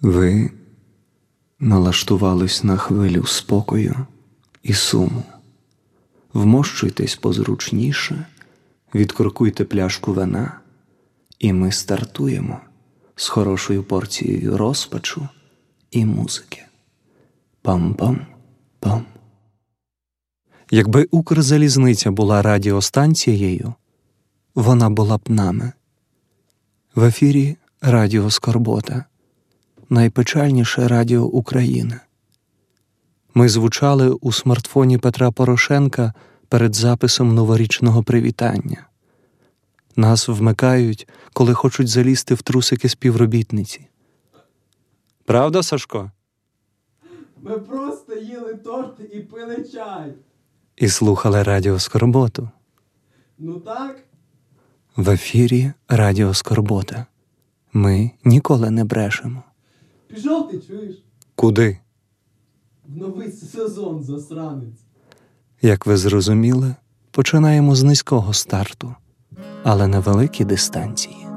Ви налаштувались на хвилю спокою і суму. Вмощуйтесь позручніше, відкоркуйте пляшку вина, і ми стартуємо з хорошою порцією розпачу і музики. Пам-пам-пам. Якби Укрзалізниця була радіостанцією, вона була б нами. В ефірі Радіо Скорбота, найпечальніше радіо України. Ми звучали у смартфоні Петра Порошенка перед записом новорічного привітання. Нас вмикають, коли хочуть залізти в трусики співробітниці. Правда, Сашко? Ми просто їли торт і пили чай. І слухали Радіо Скорботу. Ну так? В ефірі Радіо Скорбота. Ми ніколи не брешемо. Пішов ти чуєш? Куди? В новий сезон засранець. Як ви зрозуміли, починаємо з низького старту, але на великій дистанції.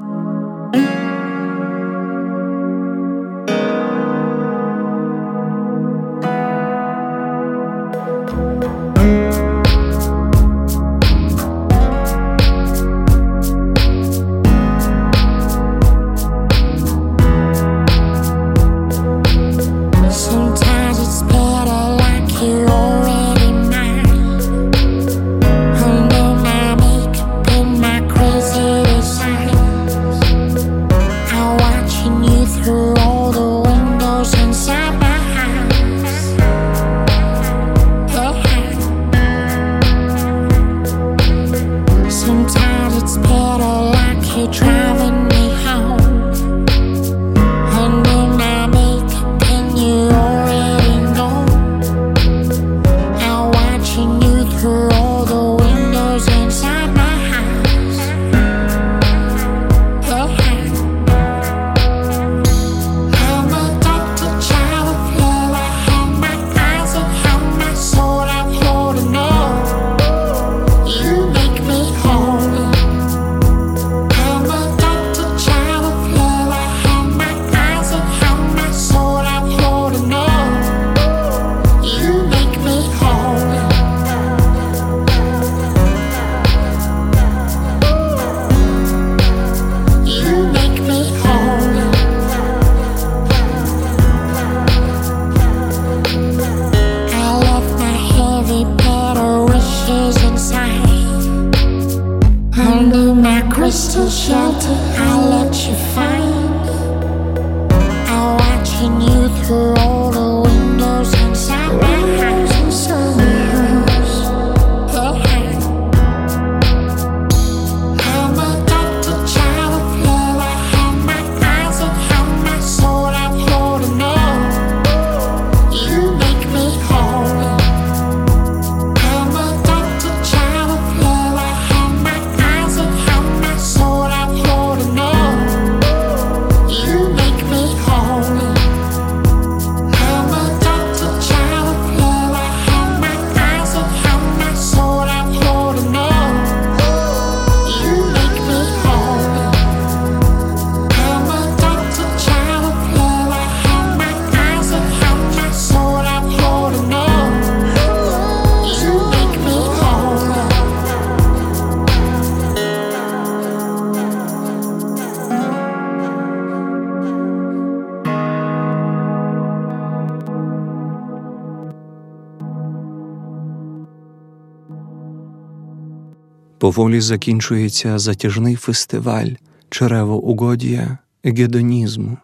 Поволі закінчується затяжний фестиваль черевоугодія гедонізму,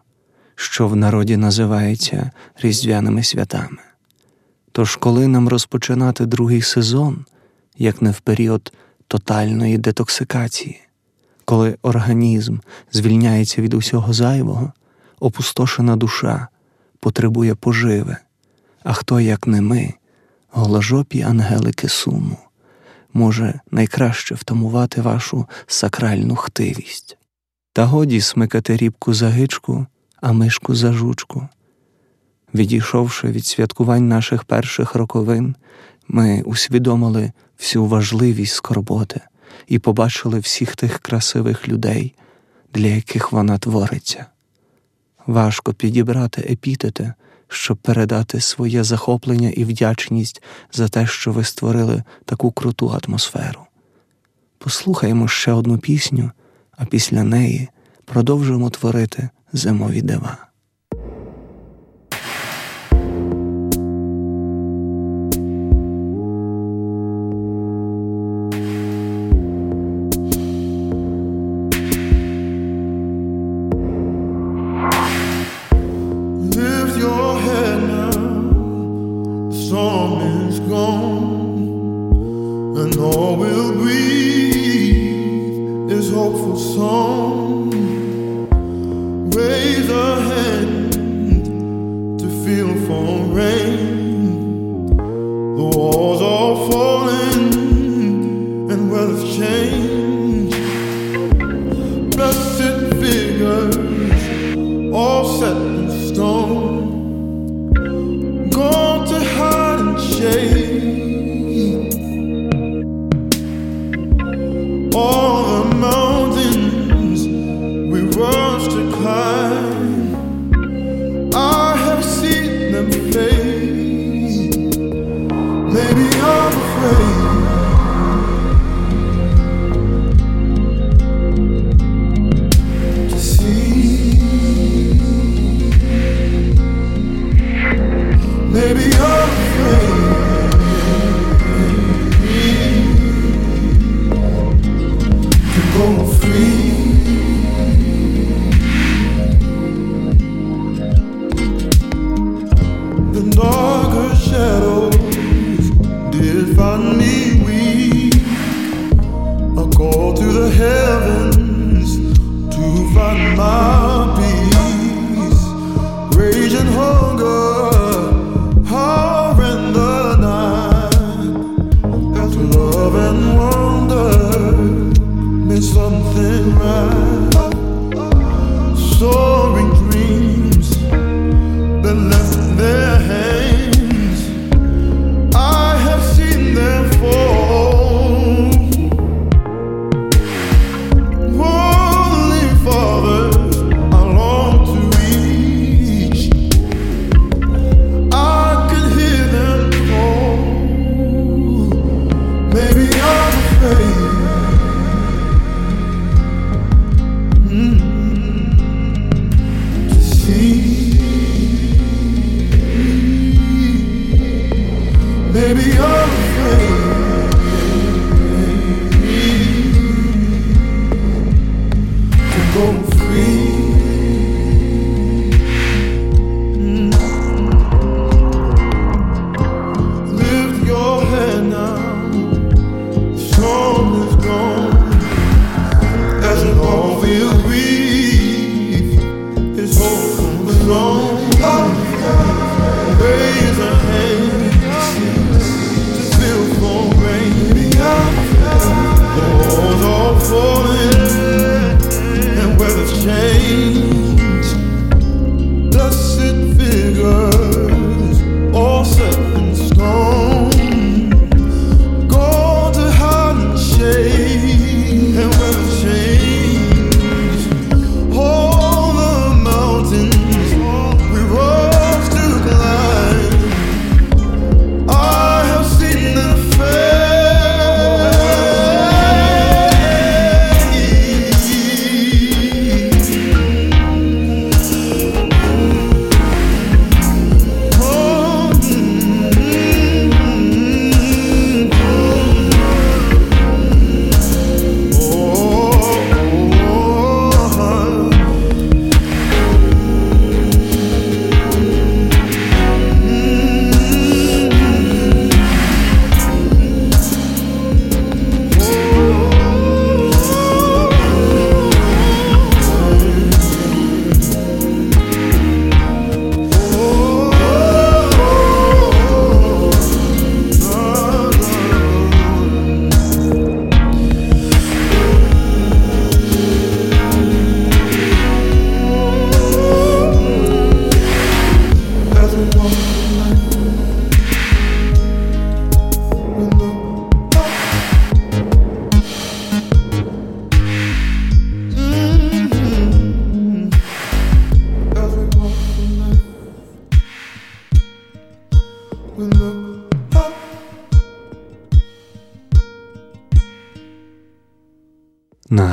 що в народі називається Різдвяними святами. Тож, коли нам розпочинати другий сезон, як не в період тотальної детоксикації, коли організм звільняється від усього зайвого, опустошена душа потребує поживи, а хто, як не ми, голожопі ангелики суму, може найкраще втамувати вашу сакральну хтивість. Та годі смикати рібку за гичку, а мишку за жучку. Відійшовши від святкувань наших перших роковин, ми усвідомили всю важливість скорботи і побачили всіх тих красивих людей, для яких вона твориться. Важко підібрати епітети щоб передати своє захоплення і вдячність за те, що ви створили таку круту атмосферу. Послухаємо ще одну пісню, а після неї продовжуємо творити зимові дива. torments gone and all will be is hopeful song.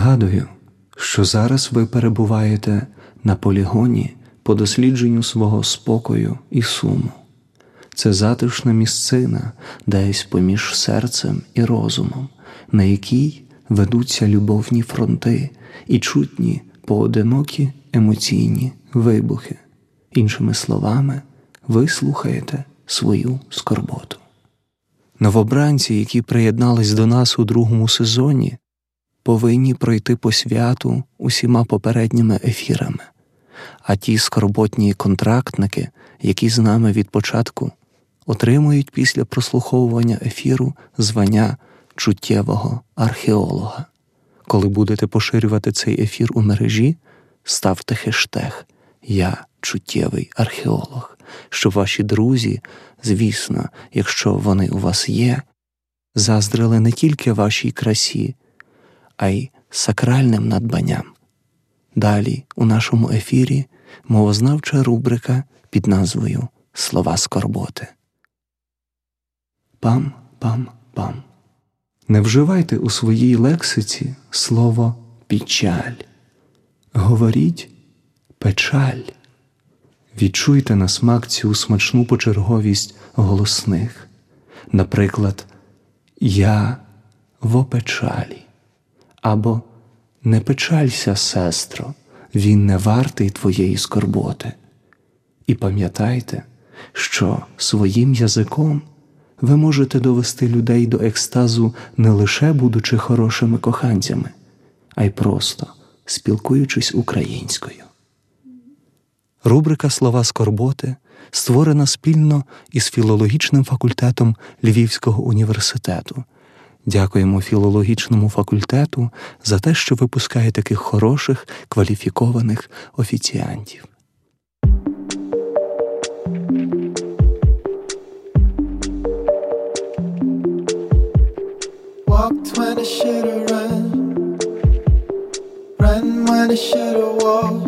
Нагадую, що зараз ви перебуваєте на полігоні по дослідженню свого спокою і суму. Це затишна місцина десь поміж серцем і розумом, на якій ведуться любовні фронти і чутні поодинокі емоційні вибухи. Іншими словами, ви слухаєте свою скорботу. Новобранці, які приєднались до нас у другому сезоні, повинні пройти по святу усіма попередніми ефірами, а ті скорботні контрактники, які з нами від початку, отримують після прослуховування ефіру звання чуттєвого археолога. Коли будете поширювати цей ефір у мережі, ставте хештег Я чуттєвий археолог, щоб ваші друзі, звісно, якщо вони у вас є, заздрили не тільки вашій красі, а й сакральним надбанням. Далі у нашому ефірі мовознавча рубрика під назвою Слова скорботи. Пам-пам-пам. Не вживайте у своїй лексиці слово печаль. Говоріть печаль. Відчуйте на смак цю смачну почерговість голосних. Наприклад, Я в опечалі або Не печалься, сестро, він не вартий твоєї скорботи. І пам'ятайте, що своїм язиком ви можете довести людей до екстазу не лише будучи хорошими коханцями, а й просто спілкуючись українською. Рубрика Слова скорботи створена спільно із філологічним факультетом Львівського університету. Дякуємо філологічному факультету за те, що випускає таких хороших кваліфікованих офіціантів. Walked when I should've run. Ran when I should've walked.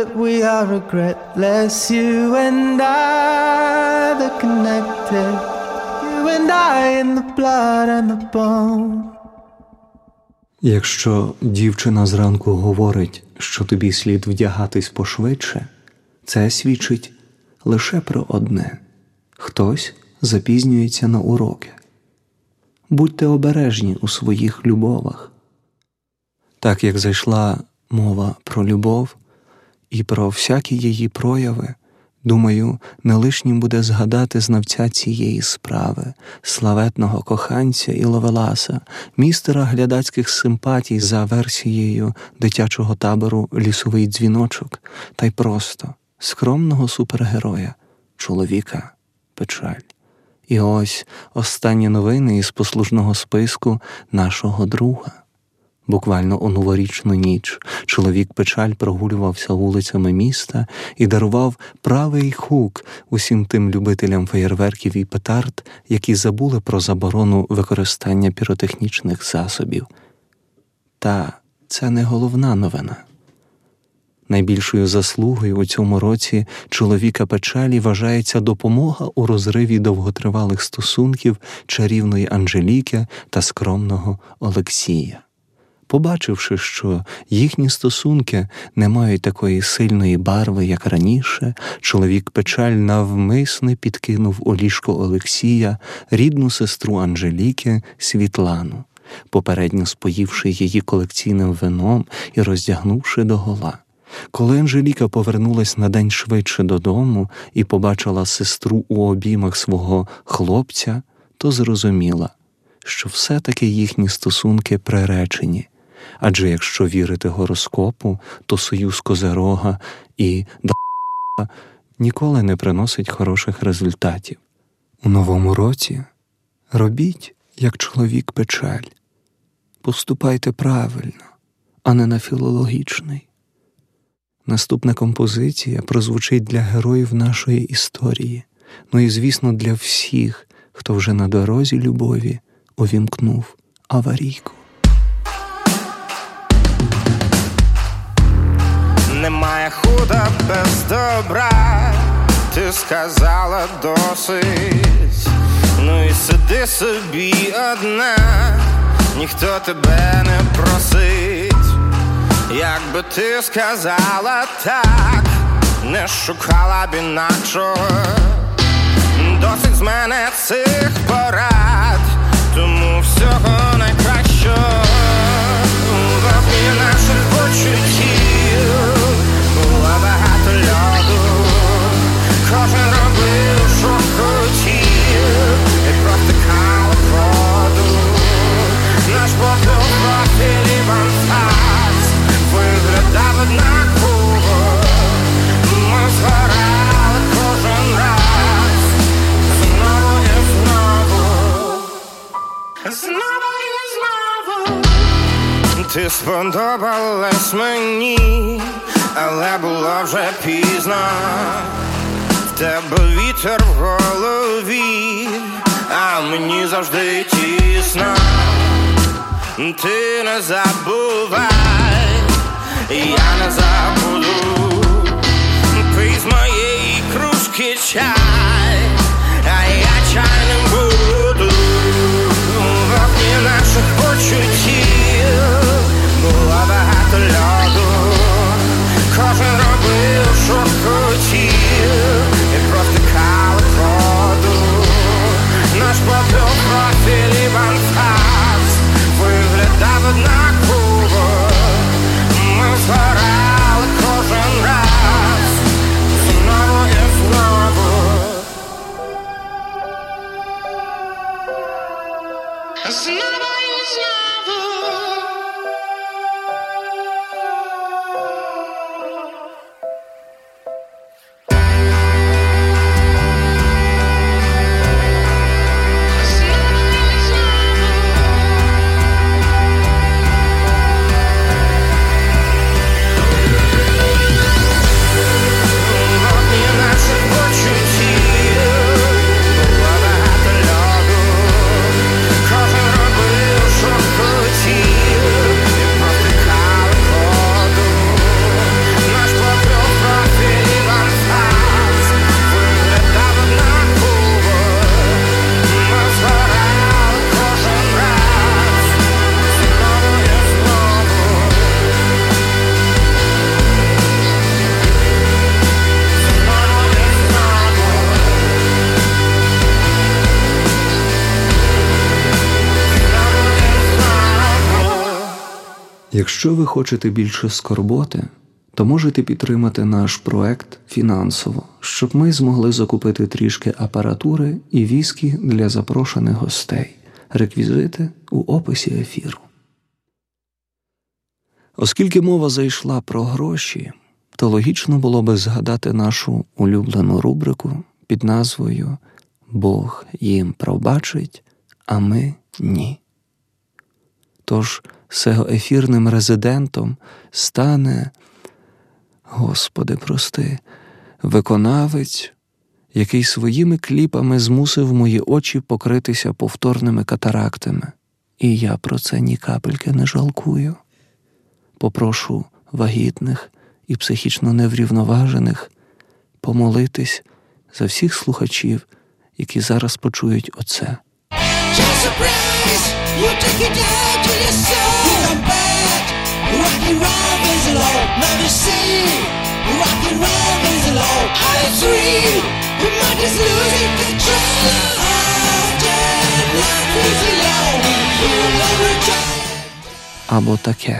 That we are regretless, you and I, the connected. You and I in the blood and the bone. Якщо дівчина зранку говорить, що тобі слід вдягатись пошвидше, це свідчить лише про одне хтось запізнюється на уроки. Будьте обережні у своїх любовах. Так як зайшла мова про любов і про всякі її прояви, думаю, не лишнім буде згадати знавця цієї справи, славетного коханця і ловеласа, містера глядацьких симпатій за версією дитячого табору Лісовий дзвіночок, та й просто скромного супергероя, чоловіка печаль. І ось останні новини із послужного списку нашого друга. Буквально у новорічну ніч чоловік печаль прогулювався вулицями міста і дарував правий хук усім тим любителям феєрверків і петард, які забули про заборону використання піротехнічних засобів. Та це не головна новина. Найбільшою заслугою у цьому році чоловіка печалі вважається допомога у розриві довготривалих стосунків чарівної Анжеліки та скромного Олексія. Побачивши, що їхні стосунки не мають такої сильної барви, як раніше, чоловік печаль навмисне підкинув у ліжко Олексія рідну сестру Анжеліки Світлану, попередньо споївши її колекційним вином і роздягнувши догола. Коли Анжеліка повернулась на день швидше додому і побачила сестру у обіймах свого хлопця, то зрозуміла, що все-таки їхні стосунки приречені. Адже якщо вірити гороскопу, то союз Козерога і да ніколи не приносить хороших результатів. У новому році робіть, як чоловік печаль, поступайте правильно, а не на філологічний. Наступна композиція прозвучить для героїв нашої історії, ну і, звісно, для всіх, хто вже на дорозі любові увімкнув аварійку. Немає худа без добра, ти сказала досить. Ну і сиди собі одна, ніхто тебе не просить. Якби ти сказала так, не шукала б інакшого. Досить з мене цих порад, тому всього найкращого вогні наших почуттів Ти сподобалась мені, але було вже пізно. В тебе вітер в голові, а мені завжди тісно. Ти не забувай, я не забуду. Пий з моєї кружки чай, а я чайним буду. У вогні наших почуттів було багато льоду. Кожен робив, що хотів, і протикали воду. Наш попіл профіль і ванфас виглядав однаково. Ми Якщо ви хочете більше скорботи, то можете підтримати наш проект фінансово, щоб ми змогли закупити трішки апаратури і віскі для запрошених гостей. Реквізити у описі ефіру. Оскільки мова зайшла про гроші, то логічно було би згадати нашу улюблену рубрику під назвою Бог їм пробачить, а ми ні. Тож сего ефірним резидентом стане, Господи, прости, виконавець, який своїми кліпами змусив мої очі покритися повторними катарактами, і я про це ні капельки не жалкую. Попрошу вагітних і психічно неврівноважених помолитись за всіх слухачів, які зараз почують оце. Just a praise, you take it down to your. I'm back, rock and roll is low. Never see, rock and roll is free, we might losing control. After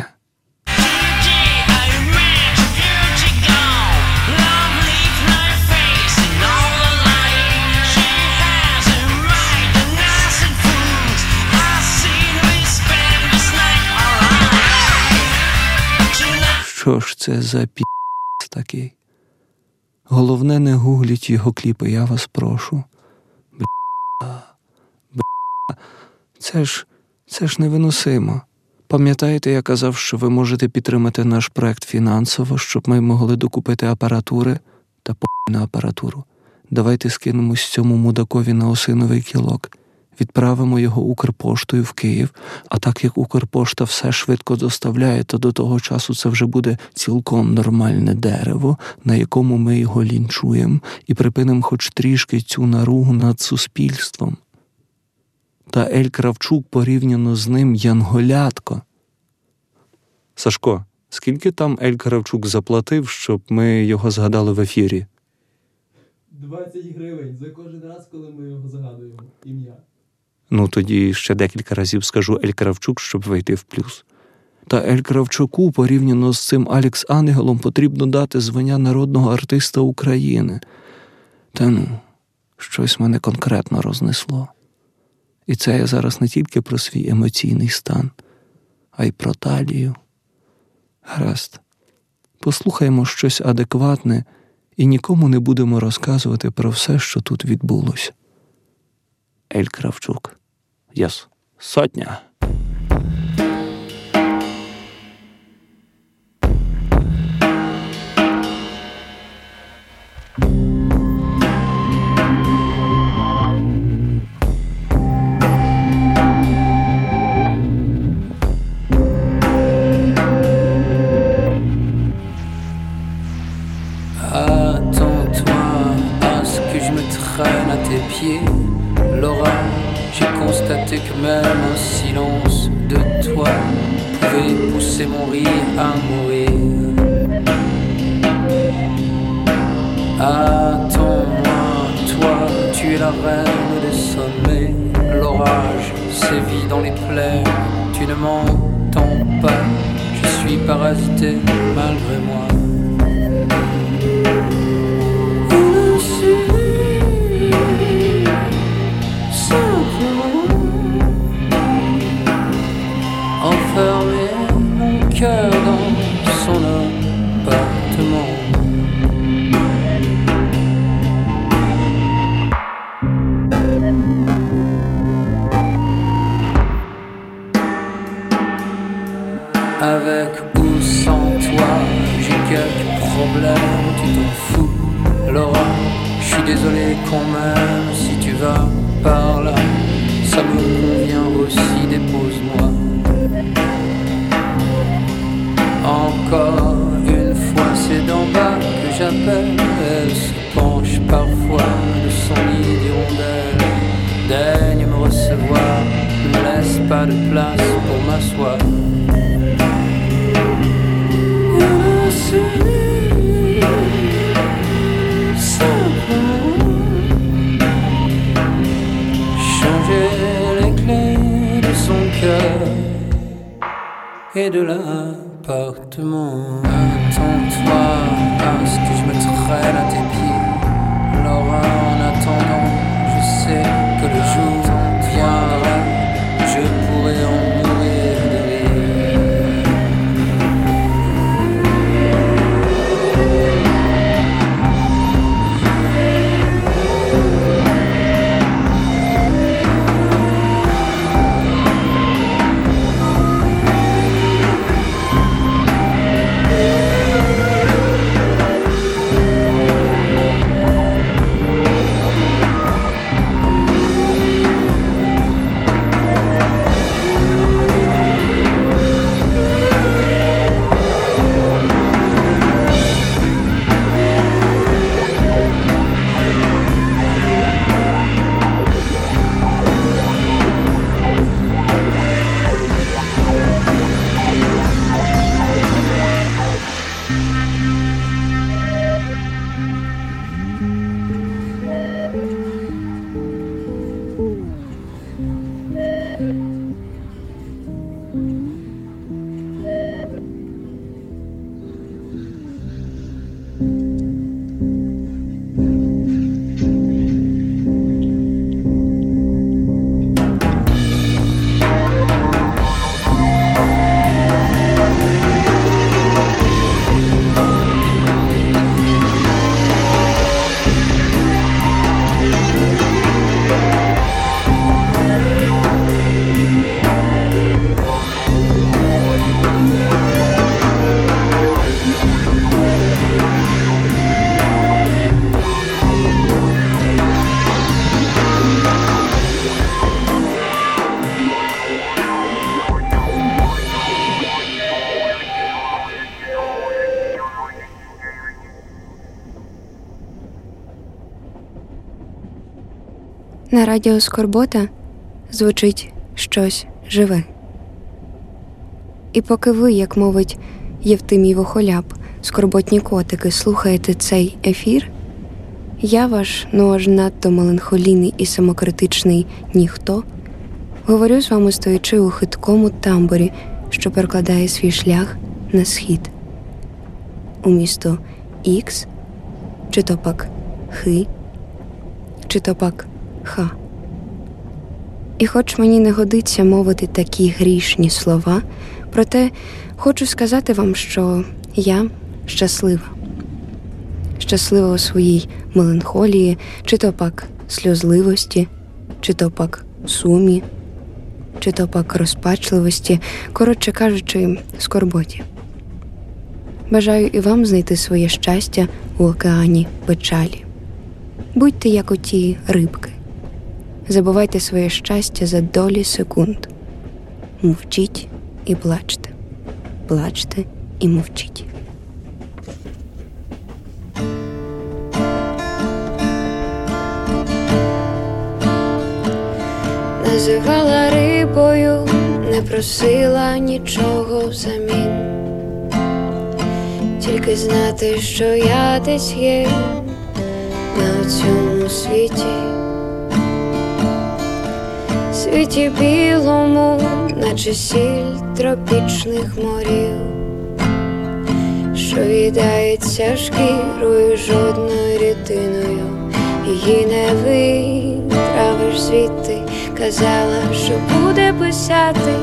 life Що ж це за пі такий? Головне, не гугліть його кліпи, я вас прошу. Бля, бля, це ж, це ж невиносимо. Пам'ятаєте, я казав, що ви можете підтримати наш проект фінансово, щоб ми могли докупити апаратури та по на апаратуру. Давайте скинемось цьому мудакові на осиновий кілок, відправимо його Укрпоштою в Київ, а так як Укрпошта все швидко доставляє, то до того часу це вже буде цілком нормальне дерево, на якому ми його лінчуємо, і припинимо хоч трішки цю наругу над суспільством. Та Ель Кравчук порівняно з ним янголятко. Сашко, скільки там Ель Кравчук заплатив, щоб ми його згадали в ефірі? 20 гривень за кожен раз, коли ми його згадуємо. Ім'я. Ну тоді ще декілька разів скажу Ель Кравчук, щоб вийти в плюс. Та Ель Кравчуку порівняно з цим Алекс Ангелом потрібно дати звання народного артиста України. Та ну, щось мене конкретно рознесло. І це я зараз не тільки про свій емоційний стан, а й про талію. Гаразд, послухаємо щось адекватне і нікому не будемо розказувати про все, що тут відбулося. Ель Кравчук. Яс. Сотня. Même un silence de toi pouvait pousser mon rire à mourir. Attends-moi, toi, tu es la reine des sommets. L'orage sévit dans les plaines, tu ne m'entends pas. Je suis parasité malgré moi. Cœur dans son appartement. Avec ou sans toi, j'ai quelques problèmes, tu t'en fous. Laura, je suis désolé quand même si tu vas par là. Ça me convient aussi, dépose-moi. Encore une fois, c'est d'en bas que j'appelle. Elle se penche parfois de son lit d'hirondelle. Daigne me recevoir, ne laisse pas de place pour m'asseoir. Changer les clés de son cœur quai de Attends-toi à ce que je me traîne à tes pieds. Радіо Скорбота звучить щось живе. І поки ви, як мовить Євтимій Вохоляп, скорботні котики, слухаєте цей ефір, я ваш, ну аж надто меланхолійний і самокритичний ніхто, говорю з вами стоячи у хиткому тамбурі, що перекладає свій шлях на схід, у місто Ікс, чи то пак Хи, чи то пак Ха. І хоч мені не годиться мовити такі грішні слова, проте хочу сказати вам, що я щаслива. Щаслива у своїй меланхолії, чи то пак сльозливості, чи то пак сумі, чи то пак розпачливості, коротше кажучи, скорботі. Бажаю і вам знайти своє щастя у океані печалі. Будьте як оті рибки. Забувайте своє щастя за долі секунд. Мовчіть і плачте, плачте і мовчіть. Називала рибою, не просила нічого взамін. Тільки знати, що я десь є на цьому світі світі білому, наче сіль тропічних морів, що віддається шкірою жодною рідиною, її не витравиш звідти, казала, що буде писати,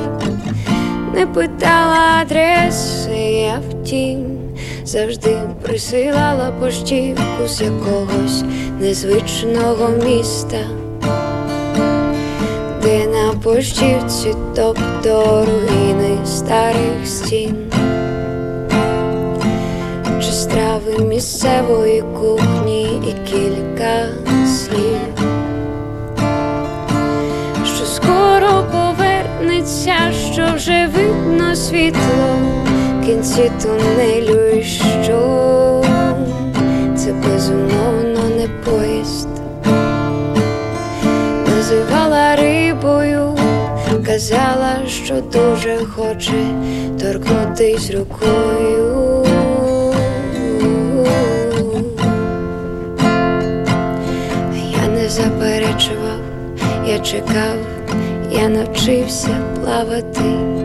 не питала адреси, я втім. Завжди присилала поштівку з якогось незвичного міста пощівці тобто руїни старих стін, чи страви місцевої кухні і кілька слів, що скоро повернеться, що вже видно світло. В кінці тунелю, і що? Це безумовно казала, що дуже хоче торкнутись рукою. Я не заперечував, я чекав, я навчився плавати.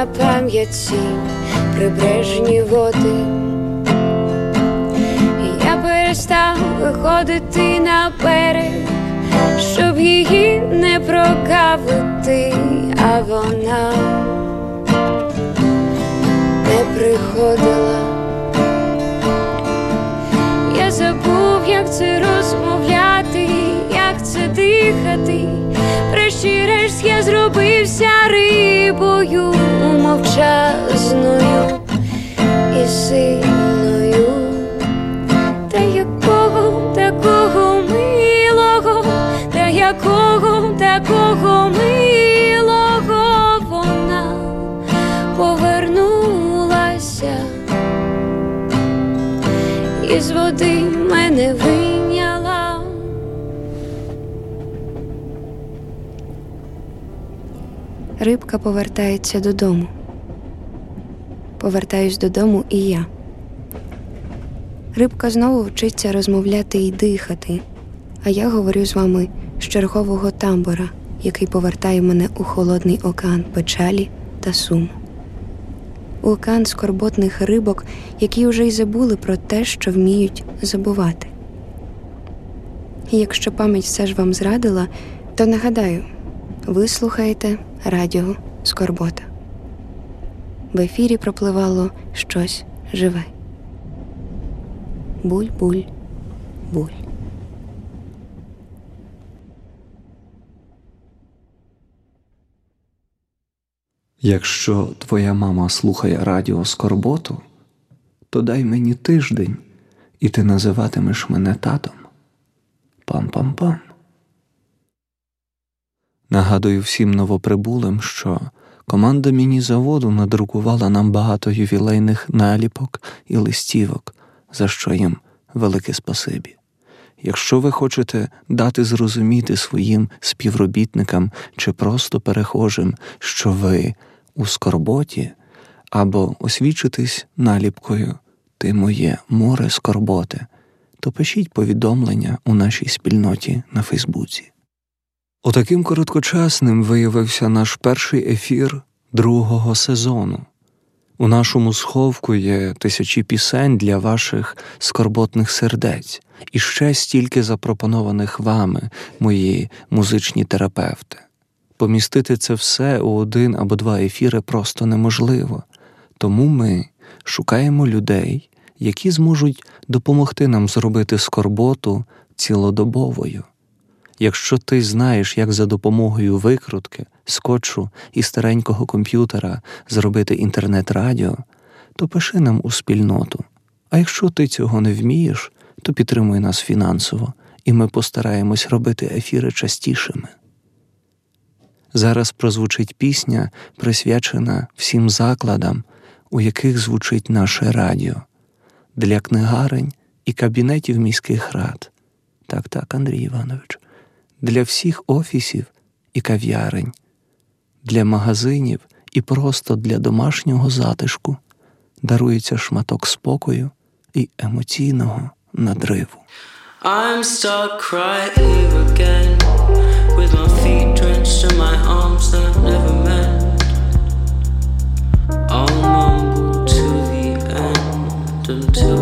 на пам'яті прибережні води. І Я перестав виходити на берег, не прокавити, а вона не приходила. Я забув, як це розмовляти, як це дихати. Врешті-решт я зробився рибою мовчазною і сильною. Води мене вийняла. Рибка повертається додому. Повертаюсь додому і я. Рибка знову вчиться розмовляти і дихати, а я говорю з вами з чергового тамбора, який повертає мене у холодний океан печалі та суму. У скорботних рибок, які вже й забули про те, що вміють забувати. І якщо пам'ять все ж вам зрадила, то нагадаю, ви слухаєте радіо Скорбота. В ефірі пропливало щось живе. Буль-буль, буль. Якщо твоя мама слухає радіо Скорботу, то дай мені тиждень, і ти називатимеш мене татом. Пам-пам-пам. Нагадую всім новоприбулим, що команда міні-заводу надрукувала нам багато ювілейних наліпок і листівок, за що їм велике спасибі. Якщо ви хочете дати зрозуміти своїм співробітникам чи просто перехожим, що ви у скорботі, або освічитись наліпкою Ти моє море скорботи, то пишіть повідомлення у нашій спільноті на Фейсбуці. Отаким короткочасним виявився наш перший ефір другого сезону. У нашому сховку є тисячі пісень для ваших скорботних сердець, і ще стільки запропонованих вами, мої музичні терапевти. Помістити це все у один або два ефіри просто неможливо, тому ми шукаємо людей, які зможуть допомогти нам зробити скорботу цілодобовою. Якщо ти знаєш, як за допомогою викрутки, скотчу і старенького комп'ютера зробити інтернет-радіо, то пиши нам у спільноту. А якщо ти цього не вмієш, то підтримуй нас фінансово, і ми постараємось робити ефіри частішими. Зараз прозвучить пісня, присвячена всім закладам, у яких звучить наше радіо, для книгарень і кабінетів міських рад. Так, так, Андрій Іванович, для всіх офісів і кав'ярень, для магазинів і просто для домашнього затишку дарується шматок спокою і емоційного надриву. I'm stuck right here again with my feet drenched and my arms that never mend. I'll mumble to the end until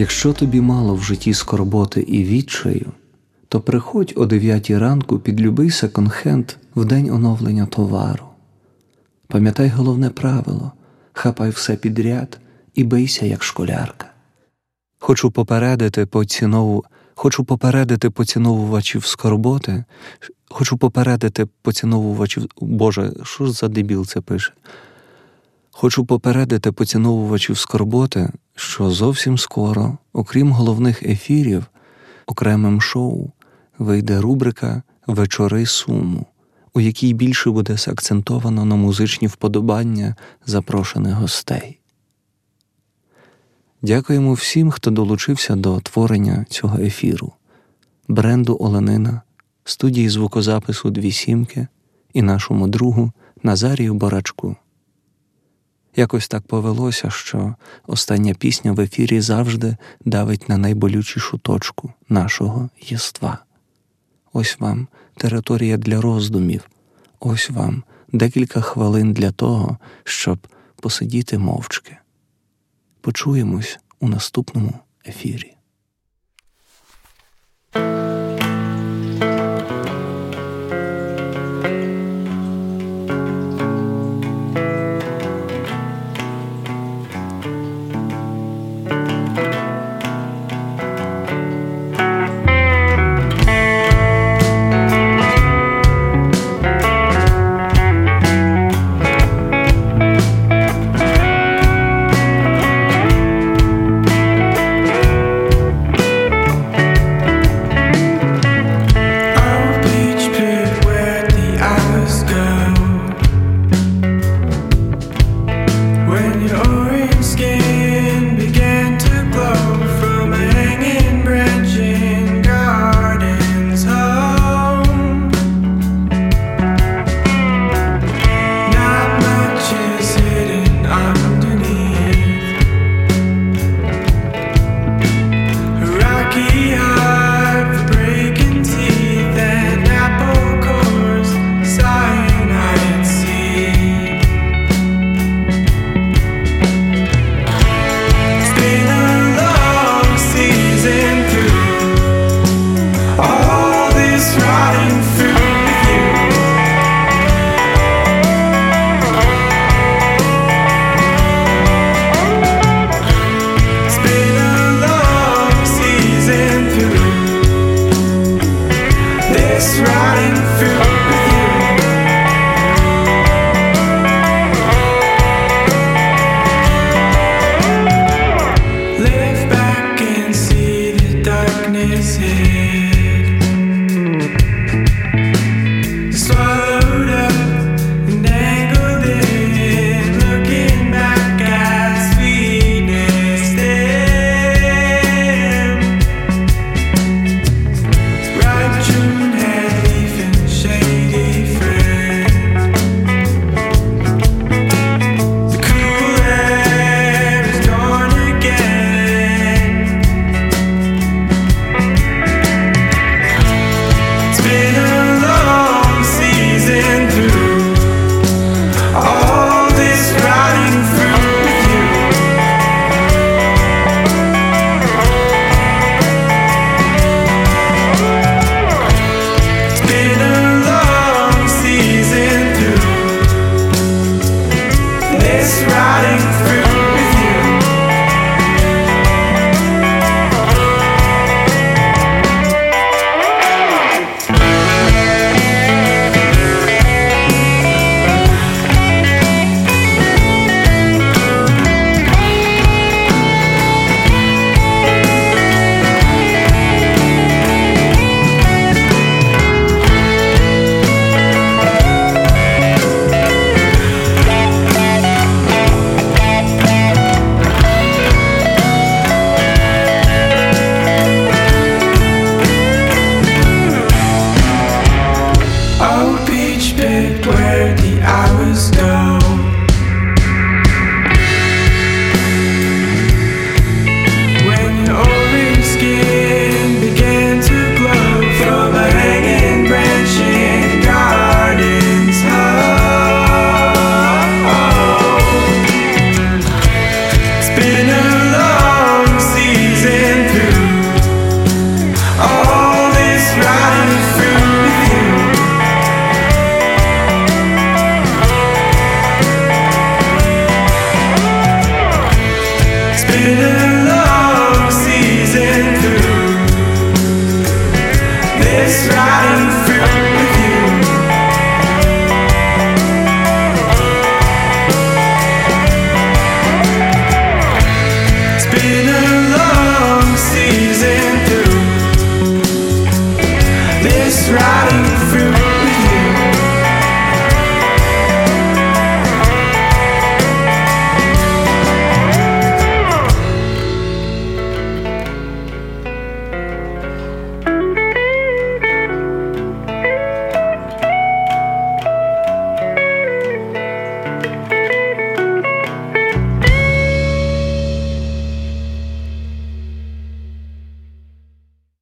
Якщо тобі мало в житті скорботи і відчаю, то приходь о дев'ятій ранку під любий секонд-хенд в день оновлення товару. Пам'ятай головне правило хапай все підряд і бийся, як школярка. Хочу попередити поцінову, хочу попередити поціновувачів скорботи, хочу попередити поціновувачів. Боже, що ж за дебіл це пише? Хочу попередити поціновувачів скорботи, що зовсім скоро, окрім головних ефірів, окремим шоу вийде рубрика Вечори суму, у якій більше буде акцентовано на музичні вподобання запрошених гостей. Дякуємо всім, хто долучився до творення цього ефіру, бренду Оленина, студії звукозапису Дві Сімки і нашому другу Назарію Борачку. Якось так повелося, що остання пісня в ефірі завжди давить на найболючішу точку нашого єства. Ось вам територія для роздумів, ось вам декілька хвилин для того, щоб посидіти мовчки. Почуємось у наступному ефірі.